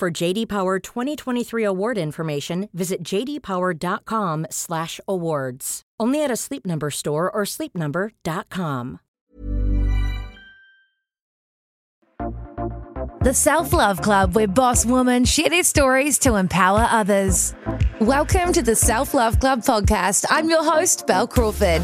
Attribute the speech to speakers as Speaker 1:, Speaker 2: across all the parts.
Speaker 1: For JD Power 2023 award information, visit jdpower.com/awards. Only at a Sleep Number store or sleepnumber.com.
Speaker 2: The Self Love Club, where boss women share their stories to empower others. Welcome to the Self Love Club podcast. I'm your host, Bel Crawford.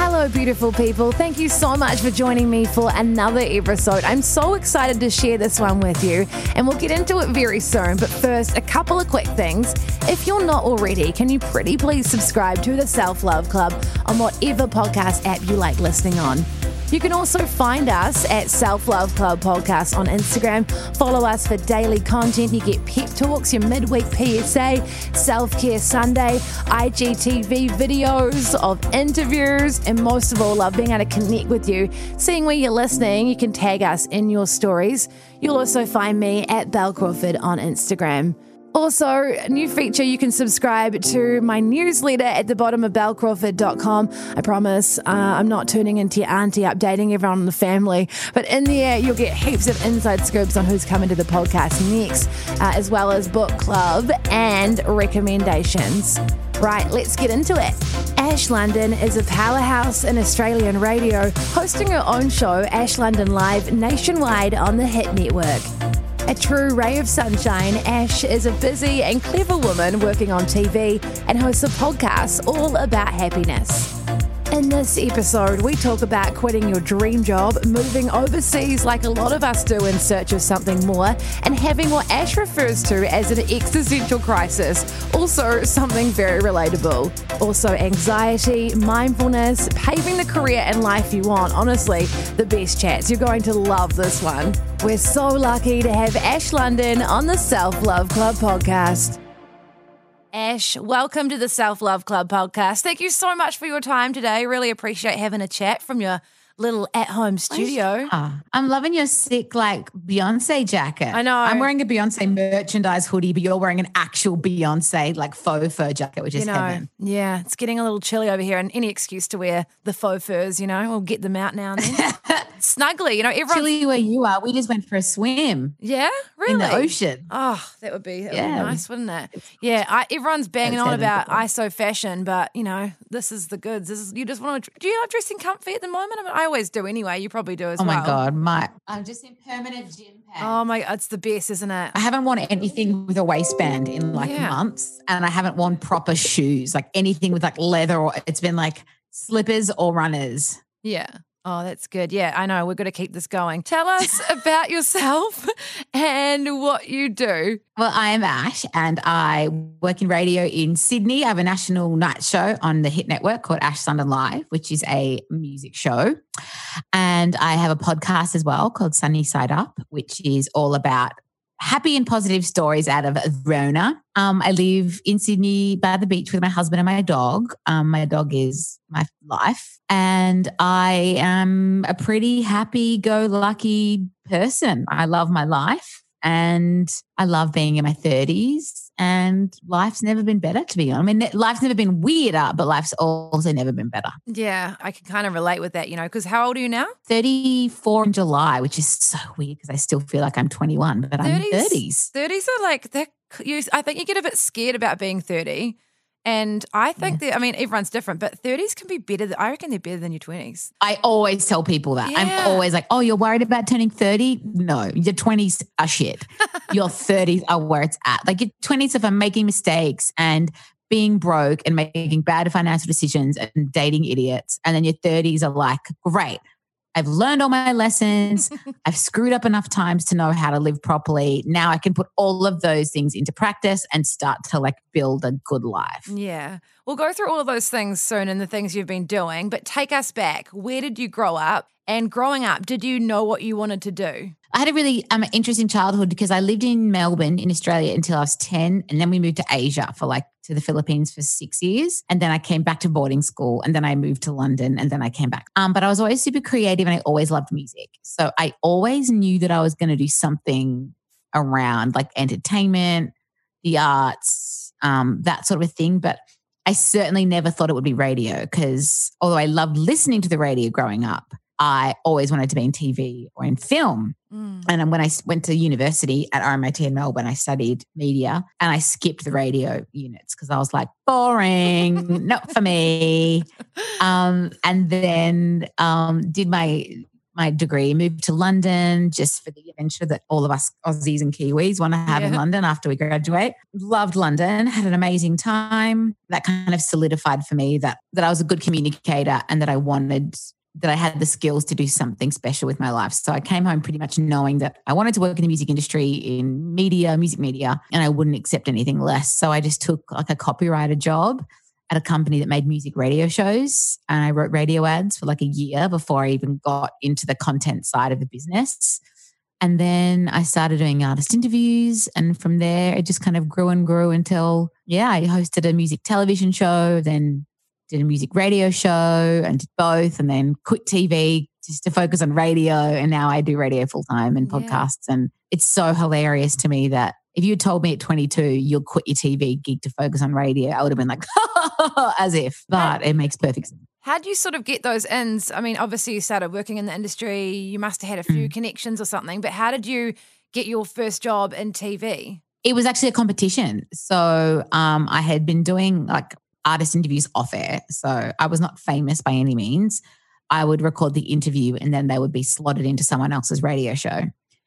Speaker 2: Hello, beautiful people. Thank you so much for joining me for another episode. I'm so excited to share this one with you, and we'll get into it very soon. But first, a couple of quick things. If you're not already, can you pretty please subscribe to the Self Love Club on whatever podcast app you like listening on? You can also find us at Self Love Club Podcast on Instagram. Follow us for daily content. You get pep talks, your midweek PSA, Self Care Sunday, IGTV videos of interviews, and most of all, love being able to connect with you. Seeing where you're listening, you can tag us in your stories. You'll also find me at Bel Crawford on Instagram. Also, new feature you can subscribe to my newsletter at the bottom of belcrawford.com. I promise uh, I'm not turning into your auntie updating everyone in the family, but in there you'll get heaps of inside scoops on who's coming to the podcast next, uh, as well as book club and recommendations. Right, let's get into it. Ash London is a powerhouse in Australian radio, hosting her own show, Ash London Live, nationwide on the Hit Network. A true ray of sunshine, Ash is a busy and clever woman working on TV and hosts a podcast all about happiness. In this episode, we talk about quitting your dream job, moving overseas like a lot of us do in search of something more, and having what Ash refers to as an existential crisis. Also, something very relatable. Also, anxiety, mindfulness, paving the career and life you want. Honestly, the best chats. You're going to love this one. We're so lucky to have Ash London on the Self Love Club podcast. Ash, welcome to the Self Love Club podcast. Thank you so much for your time today. Really appreciate having a chat from your little at home studio.
Speaker 3: I'm loving your sick, like Beyonce jacket.
Speaker 2: I know.
Speaker 3: I'm wearing a Beyonce merchandise hoodie, but you're wearing an actual Beyonce, like faux fur jacket, which
Speaker 2: You
Speaker 3: is
Speaker 2: know,
Speaker 3: heaven.
Speaker 2: yeah, it's getting a little chilly over here, and any excuse to wear the faux furs, you know, we'll get them out now and then. Snuggly, you know, everyone.
Speaker 3: Chilly where you are. We just went for a swim
Speaker 2: Yeah, really.
Speaker 3: in the ocean.
Speaker 2: Oh, that would be, that would be nice, wouldn't it? Yeah, I, everyone's banging on about ISO fashion, but you know, this is the goods. This is you just want to. Do you like dressing comfy at the moment? I, mean, I always do anyway. You probably do as
Speaker 3: Oh
Speaker 2: well.
Speaker 3: Oh my God. My I'm just in permanent gym pants.
Speaker 2: Oh my, it's the best, isn't it?
Speaker 3: I haven't worn anything with a waistband in like
Speaker 2: Yeah.
Speaker 3: months, and I haven't worn proper shoes, like anything with like leather or it's been like slippers or runners.
Speaker 2: Yeah. Oh, that's good. Yeah, I know. We're going to keep this going. Tell us about yourself and what you do.
Speaker 3: Well, I am Ash and I work in radio in Sydney. I have a national night show on the Hit Network called Ash London Live, which is a music show. And I have a podcast as well called Sunny Side Up, which is all about happy and positive stories out of Rona. Um, I live in Sydney by the beach with my husband and my dog. Um, my dog is my life. And I am a pretty happy go lucky person. I love my life and I love being in my 30s. And life's never been better, to be honest. I mean, life's never been weirder, but life's also never been better.
Speaker 2: Yeah, I can kind of relate with that, you know, because how old are you now?
Speaker 3: 34 in July, which is so weird because I still feel like I'm 21, but I'm 30s.
Speaker 2: 30s are like, I think you get a bit scared about being 30. And I think that, I mean, everyone's different, but 30s can be better. I reckon they're better than your 20s.
Speaker 3: I always tell people that.
Speaker 2: Yeah.
Speaker 3: I'm always like, oh, you're worried about turning 30? No, your 20s are shit. your 30s are where it's at. Like your 20s are for making mistakes and being broke and making bad financial decisions and dating idiots. And then your 30s are like, great. I've learned all my lessons. I've screwed up enough times to know how to live properly. Now I can put all of those things into practice and start to like build a good life.
Speaker 2: Yeah. We'll go through all of those things soon and the things you've been doing, but take us back. Where did you grow up? And growing up, did you know what you wanted to do?
Speaker 3: I had a really um, interesting childhood because I lived in Melbourne in Australia until I was 10. And then we moved to Asia for like to the Philippines for six years. And then I came back to boarding school and then I moved to London and then I came back. Um, but I was always super creative and I always loved music. So I always knew that I was going to do something around like entertainment, the arts, um, that sort of thing. But I certainly never thought it would be radio because although I loved listening to the radio growing up, I always wanted to be in TV or in film. Mm. And when I went to university at RMIT in Melbourne, I studied media and I skipped the radio units because I was like, boring, not for me. Um, and then um, did my my degree, moved to London just for the adventure that all of us Aussies and Kiwis want to have yeah. in London after we graduate. Loved London, had an amazing time. That kind of solidified for me that that I was a good communicator and that I wanted that I had the skills to do something special with my life. So I came home pretty much knowing that I wanted to work in the music industry in media, music media, and I wouldn't accept anything less. So I just took like a copywriter job at a company that made music radio shows. And I wrote radio ads for like a year before I even got into the content side of the business. And then I started doing artist interviews. And from there, it just kind of grew and grew until, yeah, I hosted a music television show, then did a music radio show and did both, and then quit TV just to focus on radio. And now I do radio full time and podcasts. Yeah. And it's so hilarious to me that if you told me at 22 you'll quit your TV gig to focus on radio, I would have been like, as if. But it makes perfect sense.
Speaker 2: How do you sort of get those ins? I mean, obviously you started working in the industry, you must have had a few mm. connections or something, but how did you get your first job in TV?
Speaker 3: It was actually a competition. So um, I had been doing like artist interviews off air. So I was not famous by any means. I would record the interview and then they would be slotted into someone else's radio show.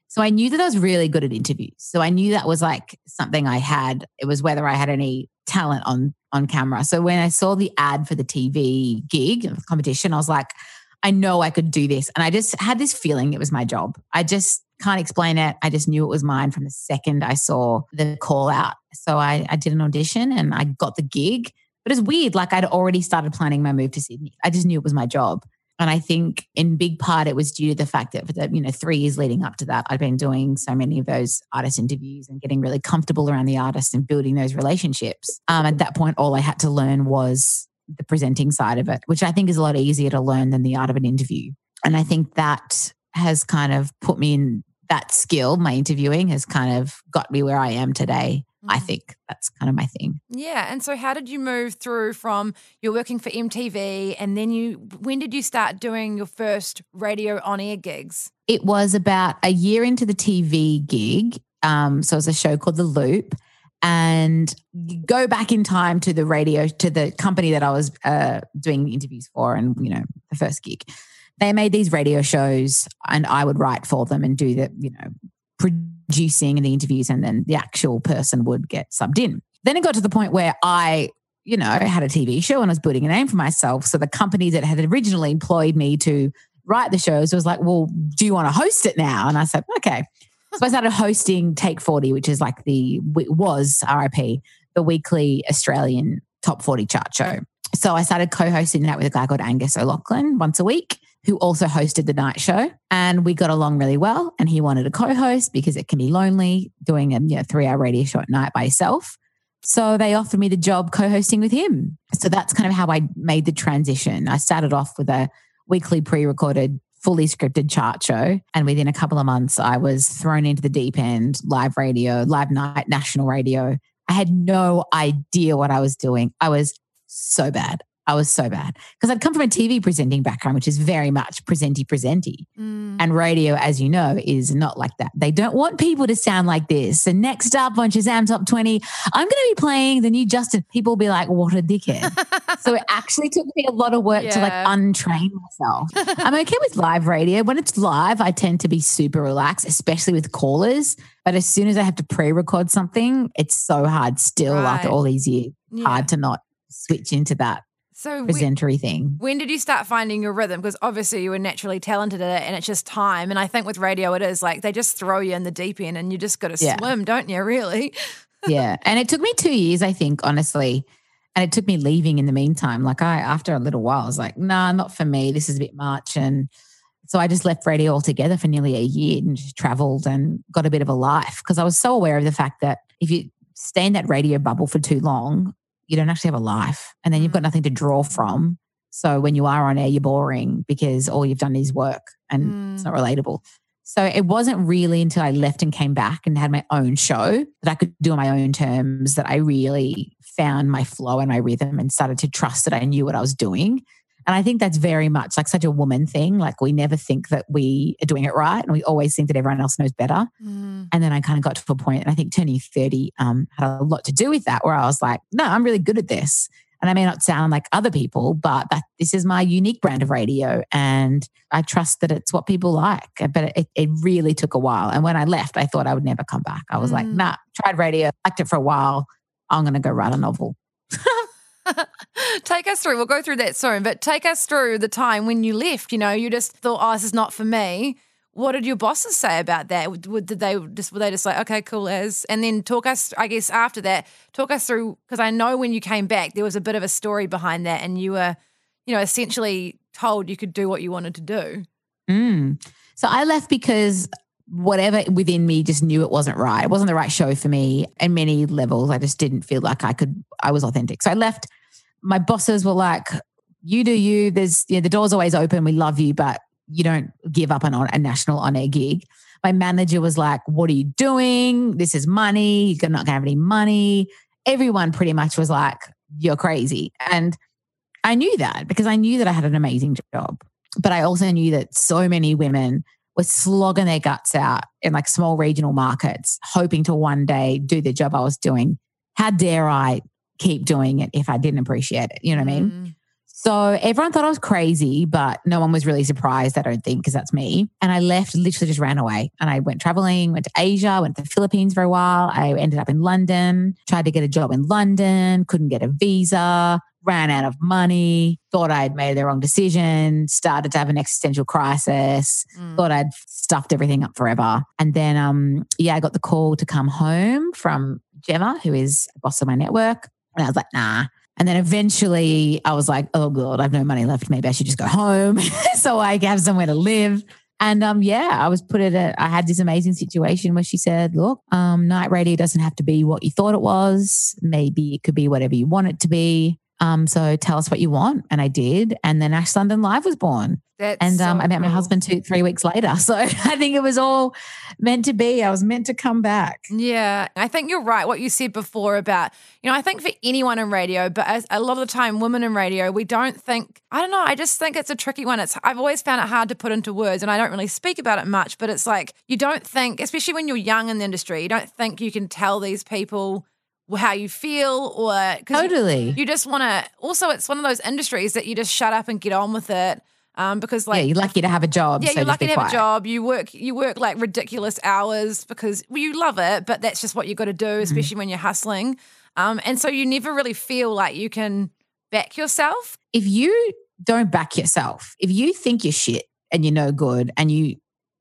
Speaker 3: So I knew that I was really good at interviews. So I knew that was like something I had. It was whether I had any talent on on camera. So when I saw the ad for the TV gig competition, I was like, I know I could do this. And I just had this feeling it was my job. I just can't explain it. I just knew it was mine from the second I saw the call out. So I, I did an audition and I got the gig. But it's weird. Like I'd already started planning my move to Sydney. I just knew it was my job. And I think in big part it was due to the fact that for the, you know, three years leading up to that, I'd been doing so many of those artist interviews and getting really comfortable around the artists and building those relationships. Um, at that point, all I had to learn was the presenting side of it, which I think is a lot easier to learn than the art of an interview. And I think that has kind of put me in that skill, my interviewing has kind of got me where I am today. I mm. think that's kind of my thing.
Speaker 2: Yeah. And so, how did you move through from you're working for MTV and then you, when did you start doing your first radio on air gigs?
Speaker 3: It was about a year into the TV gig. Um, so, it was a show called The Loop. And go back in time to the radio, to the company that I was uh, doing interviews for and, you know, the first gig. They made these radio shows and I would write for them and do the, you know, producing and the interviews, and then the actual person would get subbed in. Then it got to the point where I, you know, had a TV show and I was building a name for myself. So the company that had originally employed me to write the shows was like, well, do you want to host it now? And I said, okay. So I started hosting Take 40, which is like the, was RIP, the weekly Australian top 40 chart show. So I started co hosting that with a guy called Angus O'Loughlin once a week who also hosted the night show. And we got along really well. And he wanted a co host because it can be lonely doing a you know, three hour radio show at night by yourself. So they offered me the job co hosting with him. So that's kind of how I made the transition. I started off with a weekly pre recorded, fully scripted chart show. And within a couple of months, I was thrown into the deep end live radio, live night, national radio. I had no idea what I was doing. I was so bad. I was so bad because I'd come from a TV presenting background, which is very much presenty presenty. Mm. And radio, as you know, is not like that. They don't want people to sound like this. So next up on Shazam Top 20, I'm going to be playing the new Justin. People will be like, what a dickhead. so it actually took me a lot of work yeah. to like untrain myself. I'm okay with live radio. When it's live, I tend to be super relaxed, especially with callers. But as soon as I have to pre record something, it's so hard still right. after all these years. Yeah. Hard to not switch into that so presentery thing.
Speaker 2: When did you start finding your rhythm? Because obviously you were naturally talented at it and it's just time. And I think with radio it is like they just throw you in the deep end and you just got to yeah. swim, don't you, really?
Speaker 3: yeah. And it took me two years, I think, honestly. And it took me leaving in the meantime. Like I after a little while, I was like, nah, not for me. This is a bit much. And So I just left radio altogether for nearly a year and just traveled and got a bit of a life because I was so aware of the fact that if you stay in that radio bubble for too long, you don't actually have a life. And then you've got
Speaker 2: Mm.
Speaker 3: nothing to draw from. So when you are on air, you're boring because all you've done is work and it's
Speaker 2: Mm.
Speaker 3: not relatable. So it wasn't really until I left and came back and had my own show that I could do on my own terms that I really found my flow and my rhythm and started to trust that I knew what I was doing. And I think that's very much like such a woman thing. Like we never think that we are doing it right and we always think that everyone else knows better.
Speaker 2: Mm.
Speaker 3: And then I kind of got to a point, and I think turning 30 um, had a lot to do with that, where I was like, no, I'm really good at this. And I may not sound like other people, but that, this is my unique brand of radio. And I trust that it's what people like. But it, it really took a while. And when I left, I thought I would never come back. I was like,
Speaker 2: Mm.
Speaker 3: nah, tried radio, liked it for a while. I'm going to go write a novel.
Speaker 2: take us through. We'll go through that soon, but take us through the time when you left. You know, you just thought, "Oh, this is not for me." What did your bosses say about that? Would- Did they just were they just like, "Okay, cool as," and then talk us? I guess after that, talk us through because I know when you came back, there was a bit of a story behind that, and you were, you know, essentially told you could do what you wanted to do.
Speaker 3: Mm. So I left because whatever within me just knew it wasn't right. It wasn't the right show for me in many levels. I just didn't feel like I could, I was authentic. So I left. My bosses were like, you do you. There's, know, the door's always open. We love you, but you don't give up on a national on air gig. My manager was like, what are you doing? This is money. You're not going to have any money. Everyone pretty much was like, you're crazy. And I knew that because I knew that I had an amazing job. But I also knew that so many women were slogging their guts out in like small regional markets, hoping to one day do the job I was doing. How dare I keep doing it if I didn't appreciate it? You know what I mean?
Speaker 2: Mm.
Speaker 3: So everyone thought I was crazy, but no one was really surprised, I don't think, because that's me. And I left, literally just ran away. And I went traveling, went to Asia, went to the Philippines for a while. I ended up in London, tried to get a job in London, couldn't get a visa, ran out of money, thought I'd made the wrong decision, started to have an existential crisis,
Speaker 2: Mm.
Speaker 3: thought I'd stuffed everything up forever. And then, um, yeah, I got the call to come home from Gemma, who is a boss of my network. And I was like, nah. And then eventually I was like, oh God, I've no money left. Maybe I should just go home so I have somewhere to live. And um, yeah, I was put at a, I had this amazing situation where she said, look, um, night radio doesn't have to be what you thought it was. Maybe it could be whatever you want it to be. Um, so tell us what you want. And I did. And then Ash London Live was born.
Speaker 2: That's
Speaker 3: And um,
Speaker 2: so
Speaker 3: I met my husband two, three weeks later. So I think it was all meant to be. I was meant to come back.
Speaker 2: Yeah, I think you're right. What you said before about, you know, I think for anyone in radio, but as, a lot of the time, women in radio, we don't think. I don't know. I just think it's a tricky one. It's I've always found it hard to put into words, and I don't really speak about it much. But it's like you don't think, especially when you're young in the industry, you don't think you can tell these people how you feel or
Speaker 3: Totally.
Speaker 2: you just want to. Also, it's one of those industries that you just shut up and get on with it. Um, because like
Speaker 3: yeah, you're lucky to have a job.
Speaker 2: yeah,
Speaker 3: so
Speaker 2: you're lucky to have a job. You work you work like ridiculous hours because well, you love it, but that's just what you got to do,
Speaker 3: Mm-hmm.
Speaker 2: especially when you're hustling. Um, and so you never really feel like you can back yourself.
Speaker 3: If you don't back yourself, if you think you're shit and you're no good and you,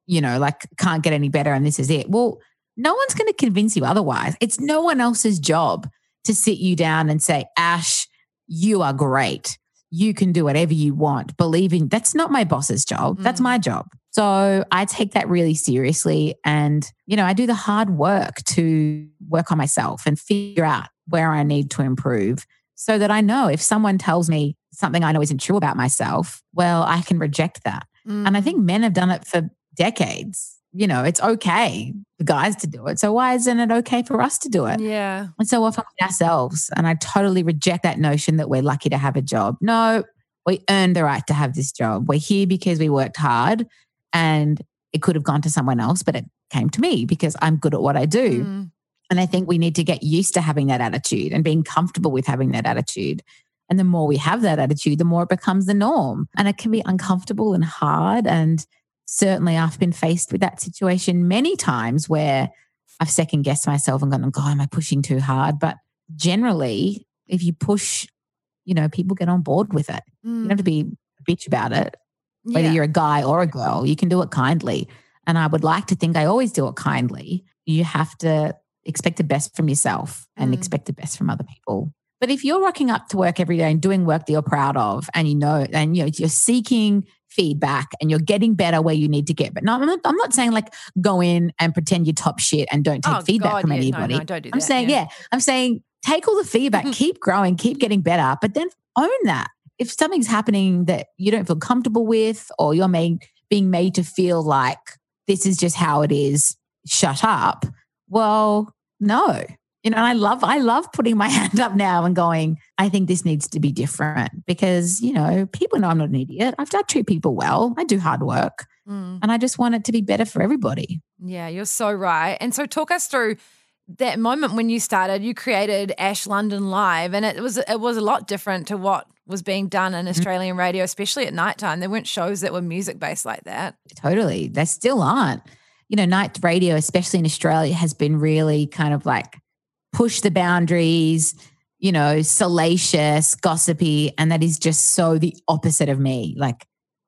Speaker 3: you know, like can't get any better and this is it, well, no one's going to convince you otherwise. It's no one else's job to sit you down and say, Ash, you are great. You can do whatever you want. Believe in that's not my boss's job. That's
Speaker 2: Mm.
Speaker 3: my job. So I take that really seriously. And, you know, I do the hard work to work on myself and figure out where I need to improve so that I know if someone tells me something I know isn't true about myself, well, I can reject that. And I
Speaker 2: Mm.
Speaker 3: think men have done it for decades. You know, it's okay for guys to do it. So why isn't it okay for us to do it?
Speaker 2: yeah,
Speaker 3: And so often with ourselves. And I totally reject that notion that we're lucky to have a job. No, we earned the right to have this job. We're here because we worked hard and it could have gone to someone else, but it came to me because I'm good at what I do.
Speaker 2: Mm.
Speaker 3: And I think we need to get used to having that attitude and being comfortable with having that attitude. And the more we have that attitude, the more it becomes the norm. And it can be uncomfortable and hard. And certainly I've been faced with that situation many times where I've second guessed myself and gone, God, am I pushing too hard? But generally, if you push, you know, people get on board with it. You don't have to be a bitch about it whether
Speaker 2: Yeah.
Speaker 3: you're a guy or a girl, you can do it kindly. And I would like to think I always do it kindly. You have to expect the best from yourself and
Speaker 2: Mm.
Speaker 3: expect the best from other people. But if you're rocking up to work every day and doing work that you're proud of and you know, and you know, you're seeking feedback and you're getting better where you need to get. But no, I'm not, I'm not saying like go in and pretend you're top shit and don't take
Speaker 2: Oh,
Speaker 3: feedback
Speaker 2: God,
Speaker 3: from
Speaker 2: yeah.
Speaker 3: Anybody.
Speaker 2: no, don't do
Speaker 3: I'm saying,
Speaker 2: yeah.
Speaker 3: yeah. I'm saying take all the feedback,
Speaker 2: Mhm.
Speaker 3: keep growing, keep getting better, but then own that. If something's happening that you don't feel comfortable with, or you're made, being made to feel like this is just how it is, shut up. Well, no. You know, I love I love putting my hand up now and going, I think this needs to be different because, you know, people know I'm not an idiot. I've done treat people well. I do hard work
Speaker 2: Mm.
Speaker 3: and I just want it to be better for everybody.
Speaker 2: Yeah, you're so right. And so talk us through that moment when you started, you created Ash London Live and it was it was a lot different to what was being done in Australian radio, especially at nighttime. There weren't shows that were music based like that.
Speaker 3: Totally. They still aren't. You know, night radio, especially in Australia, has been really kind of like push the boundaries, you know, salacious, gossipy. And that is just so the opposite of me. Like,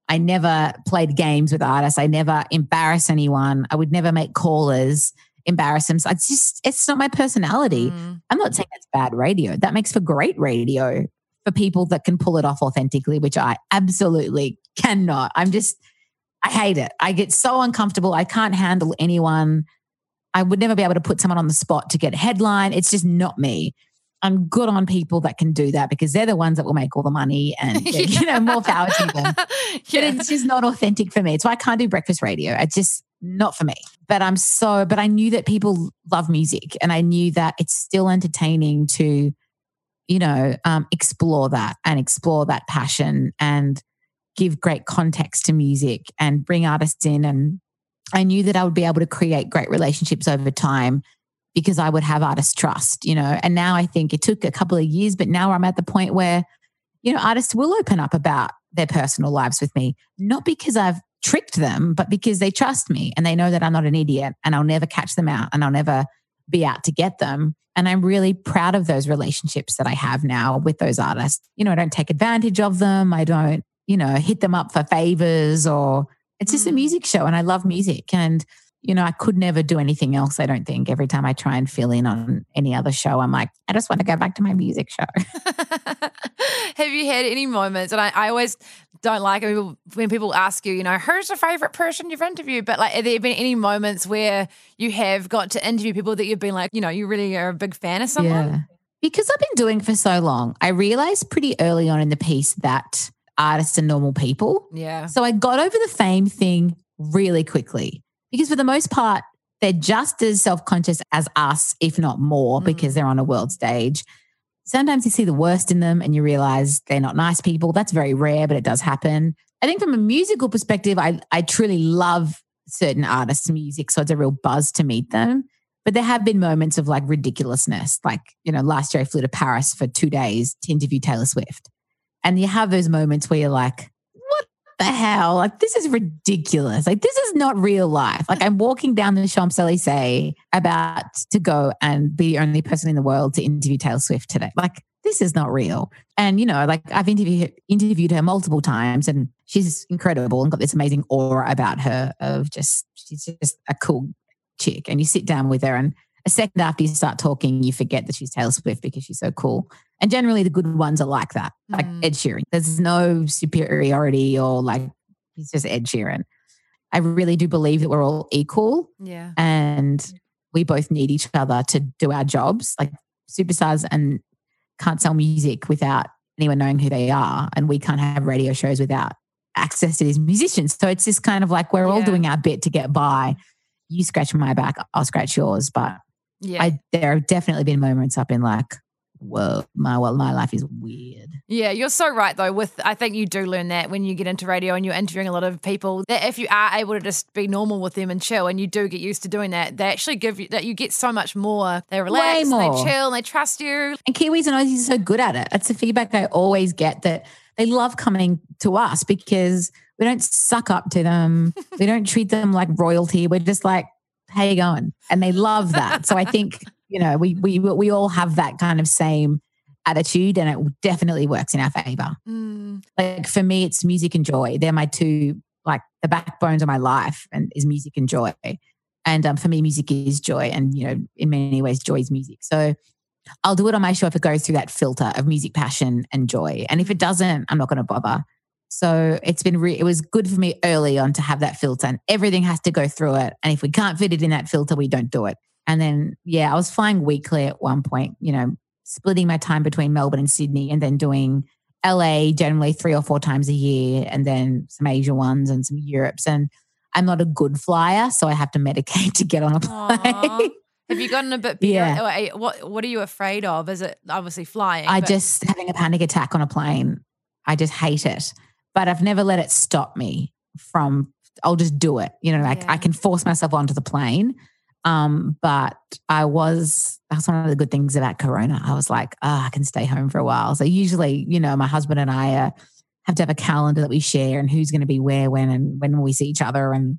Speaker 3: I never played games with artists. I never embarrass anyone. I would never make callers embarrass them. So it's just, it's not my personality.
Speaker 2: Mm.
Speaker 3: I'm not saying that's bad radio. That makes for great radio for people that can pull it off authentically, which I absolutely cannot. I'm just, I hate it. I get so uncomfortable. I can't handle anyone. I would never be able to put someone on the spot to get a headline. It's just not me. I'm good on people that can do that because they're the ones that will make all the money and, you know, more power to them. But it's just not authentic for me. It's why I can't do breakfast radio. It's just not for me. But I'm so, but I knew that people love music and I knew that it's still entertaining to, you know, um, explore that and explore that passion and give great context to music and bring artists in. And I knew that I would be able to create great relationships over time because I would have artist trust, you know. And now I think it took a couple of years, but now I'm at the point where, you know, artists will open up about their personal lives with me, not because I've tricked them, but because they trust me and they know that I'm not an idiot and I'll never catch them out and I'll never be out to get them. And I'm really proud of those relationships that I have now with those artists. You know, I don't take advantage of them. I don't, you know, hit them up for favors or it's just a
Speaker 2: Mm.
Speaker 3: music show and I love music. And, you know, I could never do anything else, I don't think. Every time I try and fill in on any other show, I'm like, I just want to go back to my music show.
Speaker 2: Have you had any moments? And I, I always don't like when people, when people ask you, you know, who's your favorite person you've interviewed? But like, have there been any moments where you have got to interview people that you've been like, you know, you really are a big fan of someone? Yeah.
Speaker 3: Because I've been doing it for so long, I realized pretty early on in the piece that artists and normal people.
Speaker 2: Yeah.
Speaker 3: So I got over the fame thing really quickly because for the most part, they're just as self conscious as us, if not more,
Speaker 2: Mm.
Speaker 3: because they're on a world stage. Sometimes you see the worst in them and you realize they're not nice people. That's very rare, but it does happen. I think from a musical perspective, I, I truly love certain artists' music. So it's a real buzz to meet them. But there have been moments of like ridiculousness. Like, you know, last year I flew to Paris for two days to interview Taylor Swift. And you have those moments where you're like, what the hell? Like, this is ridiculous. Like, this is not real life. Like, I'm walking down the Champs Elysees about to go and be the only person in the world to interview Taylor Swift today. Like, this is not real. And, you know, like I've interviewed, interviewed her multiple times and she's incredible and got this amazing aura about her of just, she's just a cool chick. And you sit down with her and a second after you start talking, you forget that she's Taylor Swift because she's so cool. And generally, the good ones are like that, like
Speaker 2: Mm.
Speaker 3: Ed Sheeran. There's no superiority or like he's just Ed Sheeran. I really do believe that we're all equal
Speaker 2: Yeah.
Speaker 3: and we both need each other to do our jobs. Like superstars and can't sell music without anyone knowing who they are, and we can't have radio shows without access to these musicians. So it's just kind of like we're all doing our bit to get by. You scratch my back, I'll scratch yours. But
Speaker 2: Yeah.
Speaker 3: I there have definitely been moments I've been like, whoa, my well, my life is weird.
Speaker 2: Yeah, you're so right though. With I think you do learn that when you get into radio and you're interviewing a lot of people, that if you are able to just be normal with them and chill, and you do get used to doing that, they actually give you that you get so much more. They relax,
Speaker 3: more.
Speaker 2: they chill, and they trust you.
Speaker 3: And Kiwis and Aussies are so good at it. It's the feedback I always get that they love coming to us because we don't suck up to them. we don't treat them like royalty. We're just like, how you going? And they love that. so I think, you know, we we we all have that kind of same attitude and it definitely works in our favor.
Speaker 2: Mm,
Speaker 3: Like for me, it's music and joy. They're my two, like the backbones of my life and is music and joy. And um, for me, music is joy. And, you know, in many ways, joy is music. So I'll do it on my show if it goes through that filter of music passion and joy. And if it doesn't, I'm not going to bother. So it's been re- it was good for me early on to have that filter, and everything has to go through it. And if we can't fit it in that filter, we don't do it. And then yeah, I was flying weekly at one point. You know, splitting my time between Melbourne and Sydney, and then doing LA generally three or four times a year, and then some Asia ones and some Europes. And I'm not a good flyer, so I have to medicate to get on a plane.
Speaker 2: Have you gotten a bit bigger? Yeah. Eh, what What are you afraid of? Is it obviously flying?
Speaker 3: I but- just having a panic attack on a plane. I just hate it, but I've never let it stop me from. I'll just do it. You know, like yeah. I can force myself onto the plane. Um, but I was that's one of the good things about Corona. I was like, oh, I can stay home for a while. So usually, you know, my husband and I uh, have to have a calendar that we share and who's going to be where, when, and when we see each other. And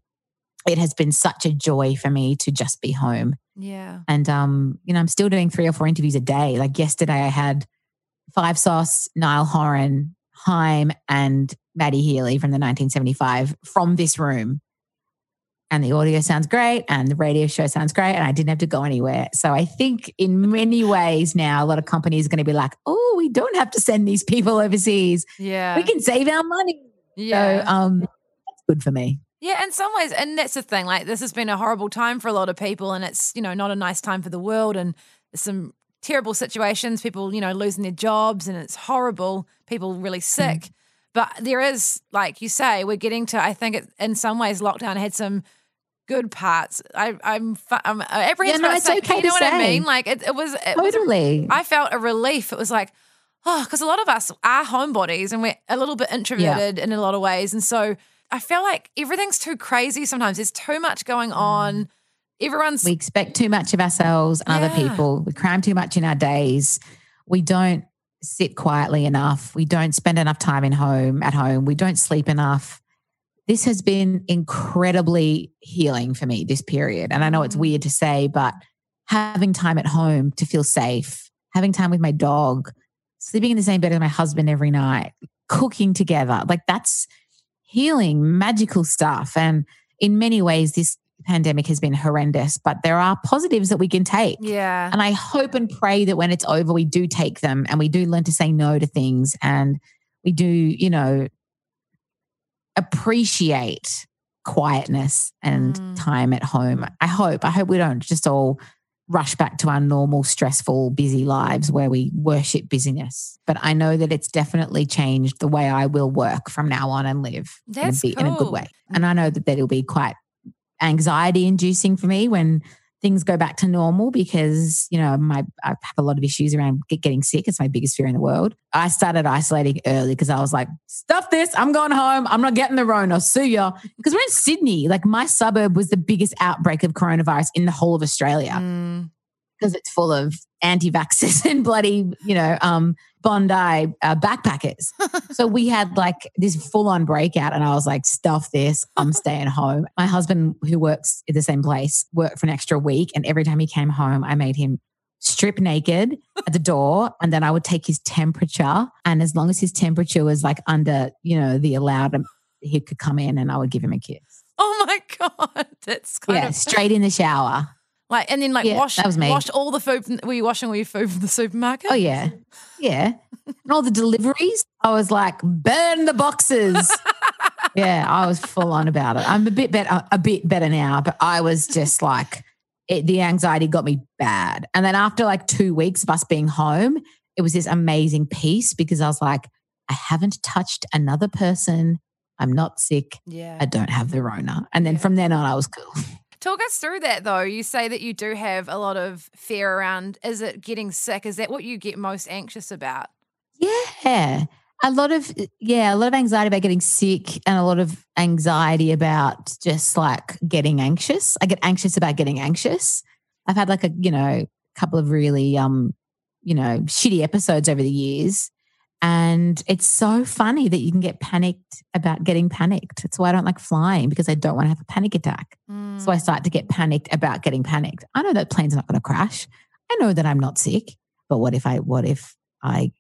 Speaker 3: it has been such a joy for me to just be home.
Speaker 2: Yeah.
Speaker 3: And um, you know, I'm still doing three or four interviews a day. Like yesterday I had Five Sauce, Niall Horan, Haim, and Matty Healy from the 1975 from this room. And the audio sounds great and the radio show sounds great. And I didn't have to go anywhere. So I think in many ways now, a lot of companies are going to be like, oh, we don't have to send these people overseas.
Speaker 2: Yeah.
Speaker 3: We can save our money. Yeah. So um, that's good for me.
Speaker 2: Yeah, in some ways, and that's the thing. Like, this has been a horrible time for a lot of people, and it's you know not a nice time for the world, and some terrible situations. People, you know, losing their jobs, and it's horrible. People really sick. Mm. But there is, like you say, we're getting to. I think it, in some ways, lockdown had some good parts. I, I'm, I'm apprehensive.
Speaker 3: Yeah, no, it's okay
Speaker 2: you know
Speaker 3: what
Speaker 2: say. I mean? Like it, it was it
Speaker 3: totally.
Speaker 2: Was I felt a relief. It was like, oh, because a lot of us are homebodies and we're a little bit introverted yeah. in a lot of ways, and so I feel like everything's too crazy sometimes. There's too much going mm. on. Everyone's
Speaker 3: we expect too much of ourselves and yeah. other people. We cram too much in our days. We don't sit quietly enough. We don't spend enough time in home at home. We don't sleep enough. This has been incredibly healing for me this period. And I know it's mm. weird to say, but having time at home to feel safe, having time with my dog, sleeping in the same bed as my husband every night, cooking together, like that's healing, magical stuff. And in many ways, this pandemic has been horrendous, but there are positives that we can take.
Speaker 2: Yeah.
Speaker 3: And I hope and pray that when it's over, we do take them and we do learn to say no to things and we do, you know, appreciate quietness and mm. time at home. I hope. I hope we don't just all rush back to our normal, stressful, busy lives where we worship busyness. But I know that it's definitely changed the way I will work from now on and live in, a,
Speaker 2: cool.
Speaker 3: in a good way. And I know that that'll be quite anxiety inducing for me when things go back to normal because you know my I have a lot of issues around getting sick. It's my biggest fear in the world. I started isolating early because I was like, "Stuff this! I'm going home. I'm not getting the Rona. See ya." Because we're in Sydney. Like my suburb was the biggest outbreak of coronavirus in the whole of Australia.
Speaker 2: Mm
Speaker 3: because it's full of anti-vaxxers and bloody, you know, um, Bondi uh, backpackers. so we had like this full-on breakout, and I was like, "Stuff this! I'm staying home." My husband, who works at the same place, worked for an extra week, and every time he came home, I made him strip naked at the door, and then I would take his temperature, and as long as his temperature was like under, you know, the allowed, he could come in, and I would give him a kiss.
Speaker 2: Oh my god, that's kind
Speaker 3: yeah,
Speaker 2: of
Speaker 3: straight in the shower.
Speaker 2: Like and then like yeah, wash that was me. wash all the food. From, were you washing all your food from the supermarket?
Speaker 3: Oh yeah, yeah. and all the deliveries, I was like, burn the boxes. yeah, I was full on about it. I'm a bit better, a bit better now, but I was just like, it, the anxiety got me bad. And then after like two weeks of us being home, it was this amazing peace because I was like, I haven't touched another person. I'm not sick.
Speaker 2: Yeah.
Speaker 3: I don't have the Rona. And then yeah. from then on, I was cool.
Speaker 2: Talk us through that though. You say that you do have a lot of fear around is it getting sick? Is that what you get most anxious about?
Speaker 3: Yeah. A lot of yeah, a lot of anxiety about getting sick and a lot of anxiety about just like getting anxious. I get anxious about getting anxious. I've had like a, you know, couple of really um, you know, shitty episodes over the years and it's so funny that you can get panicked about getting panicked. That's why I don't like flying because I don't want to have a panic attack. Mm. So I start to get panicked about getting panicked. I know that plane's are not going to crash. I know that I'm not sick, but what if I what if I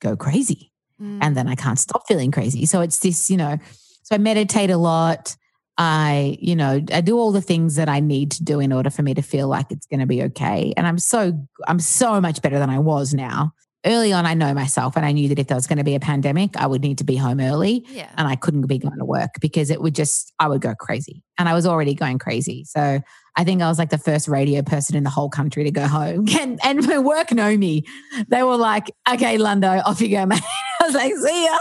Speaker 3: go crazy mm. and then I can't stop feeling crazy? So it's this, you know, so I meditate a lot. I, you know, I do all the things that I need to do in order for me to feel like it's going to be okay. And I'm so I'm so much better than I was now early on, I know myself and I knew that if there was going to be a pandemic, I would need to be home early
Speaker 2: Yeah.
Speaker 3: and I couldn't be going to work because it would just, I would go crazy. And I was already going crazy. So I think I was like the first radio person in the whole country to go home. And, and my work know me. They were like, okay, Lundo, off you go, mate. I was like, see ya.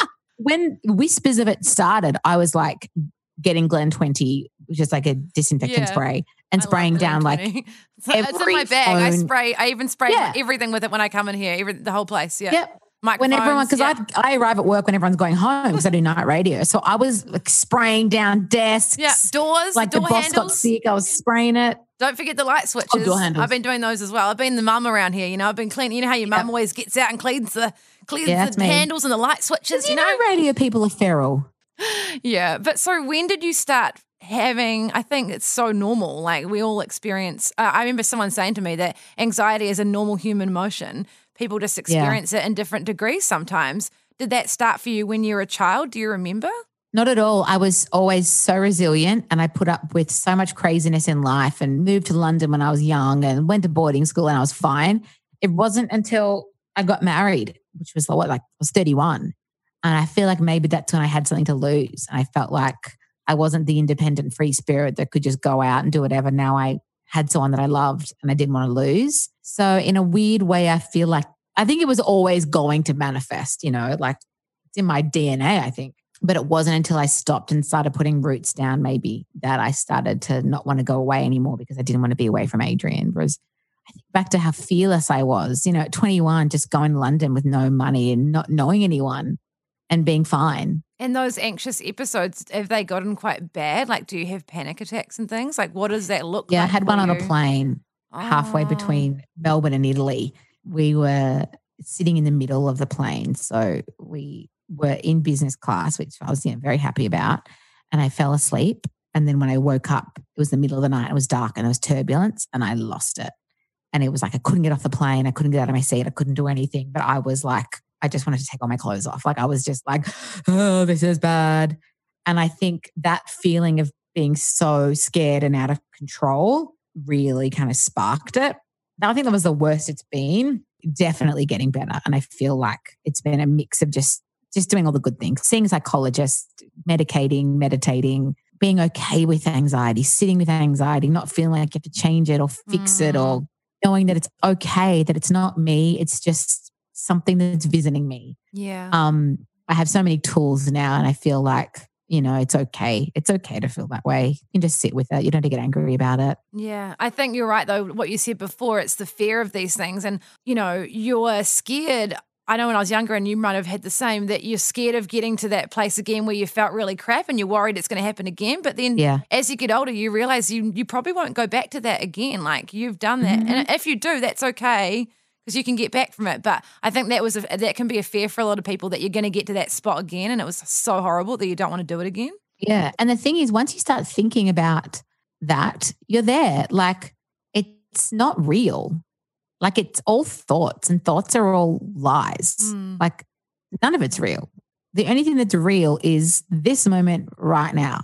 Speaker 3: when whispers of it started, I was like getting Glen 20, which is like a disinfectant
Speaker 2: Yeah.
Speaker 3: spray, and
Speaker 2: I
Speaker 3: spraying down like
Speaker 2: 20. it's in my bag. I spray. I even spray
Speaker 3: Yeah.
Speaker 2: everything with it when I come in here. Every, the whole place. Yeah.
Speaker 3: Yep. when everyone because
Speaker 2: yeah.
Speaker 3: I I arrive at work when everyone's going home because I do night radio. So I was like spraying down desks.
Speaker 2: yeah doors,
Speaker 3: Like the
Speaker 2: door
Speaker 3: boss got
Speaker 2: handles.
Speaker 3: sick, I was spraying it.
Speaker 2: Don't forget the light oh, switches.
Speaker 3: door handles.
Speaker 2: I've been doing those as well. I've been the mum around here. You know, I've been cleaning. You know how your mum always gets out and cleans the cleans
Speaker 3: Yeah,
Speaker 2: the
Speaker 3: me.
Speaker 2: handles and the light switches.
Speaker 3: You,
Speaker 2: You
Speaker 3: know,
Speaker 2: know.
Speaker 3: radio people are feral.
Speaker 2: Yeah, but so when did you start having? I think it's so normal. Like we all experience. Uh, I remember someone saying to me that anxiety is a normal human emotion. People just experience it in different degrees sometimes. Did that start for you when you were a child? Do you remember?
Speaker 3: Not at all. I was always so resilient and I put up with so much craziness in life and moved to London when I was young and went to boarding school and I was fine. It wasn't until I got married, which was what, like I was 31. And I feel like maybe that's when I had something to lose. And I felt like I wasn't the independent free spirit that could just go out and do whatever. Now I had someone that I loved and I didn't want to lose. So in a weird way, I feel like I think it was always going to manifest, you know, like it's in my DNA, I think. But it wasn't until I stopped and started putting roots down, maybe, that I started to not want to go away anymore because I didn't want to be away from Adrian. Whereas I think back to how fearless I was, you know, at 21, just going to London with no money and not knowing anyone and being fine.
Speaker 2: And those anxious episodes, have they gotten quite bad? Like, do you have panic attacks and things? Like, what does that look
Speaker 3: Yeah,
Speaker 2: like?
Speaker 3: I had one on a
Speaker 2: you?
Speaker 3: plane halfway
Speaker 2: Oh.
Speaker 3: between Melbourne and Italy. We were sitting in the middle of the plane. So we were in business class, which I was you know, very happy about. And I fell asleep. And then when I woke up, it was the middle of the night. It was dark and there was turbulence and I lost it. And it was like I couldn't get off the plane. I couldn't get out of my seat. I couldn't do anything. But I was like, I just wanted to take all my clothes off. Like I was just like, oh, this is bad. And I think that feeling of being so scared and out of control really kind of sparked it. I think that was the worst it's been. Definitely getting better. And I feel like it's been a mix of just just doing all the good things, seeing a psychologist, medicating, meditating, being okay with anxiety, sitting with anxiety, not feeling like you have to change it or fix it or mm. knowing that it's okay, that it's not me, it's just something that's visiting me.
Speaker 2: Yeah.
Speaker 3: Um, I have so many tools now and I feel like, you know, it's okay. It's okay to feel that way. You can just sit with it. You don't have to get angry about it.
Speaker 2: Yeah, I think you're right though. What you said before, it's the fear of these things, and you know, you're scared. I know when I was younger, and you might have had the same, that you're scared of getting to that place again where you felt really crap, and you're worried it's going to happen again. But then,
Speaker 3: Yeah.
Speaker 2: as you get older, you realize you you probably won't go back to that again. Like you've done that,
Speaker 3: Mm-hmm.
Speaker 2: and if you do, that's okay because you can get back from it. But I think that was a, that can be a fear for a lot of people that you're going to get to that spot again, and it was so horrible that you don't want to do it again.
Speaker 3: Yeah. And the thing is, once you start thinking about that, you're there. Like it's not real. Like it's all thoughts, and thoughts are all lies.
Speaker 2: Mm.
Speaker 3: Like none of it's real. The only thing that's real is this moment right now.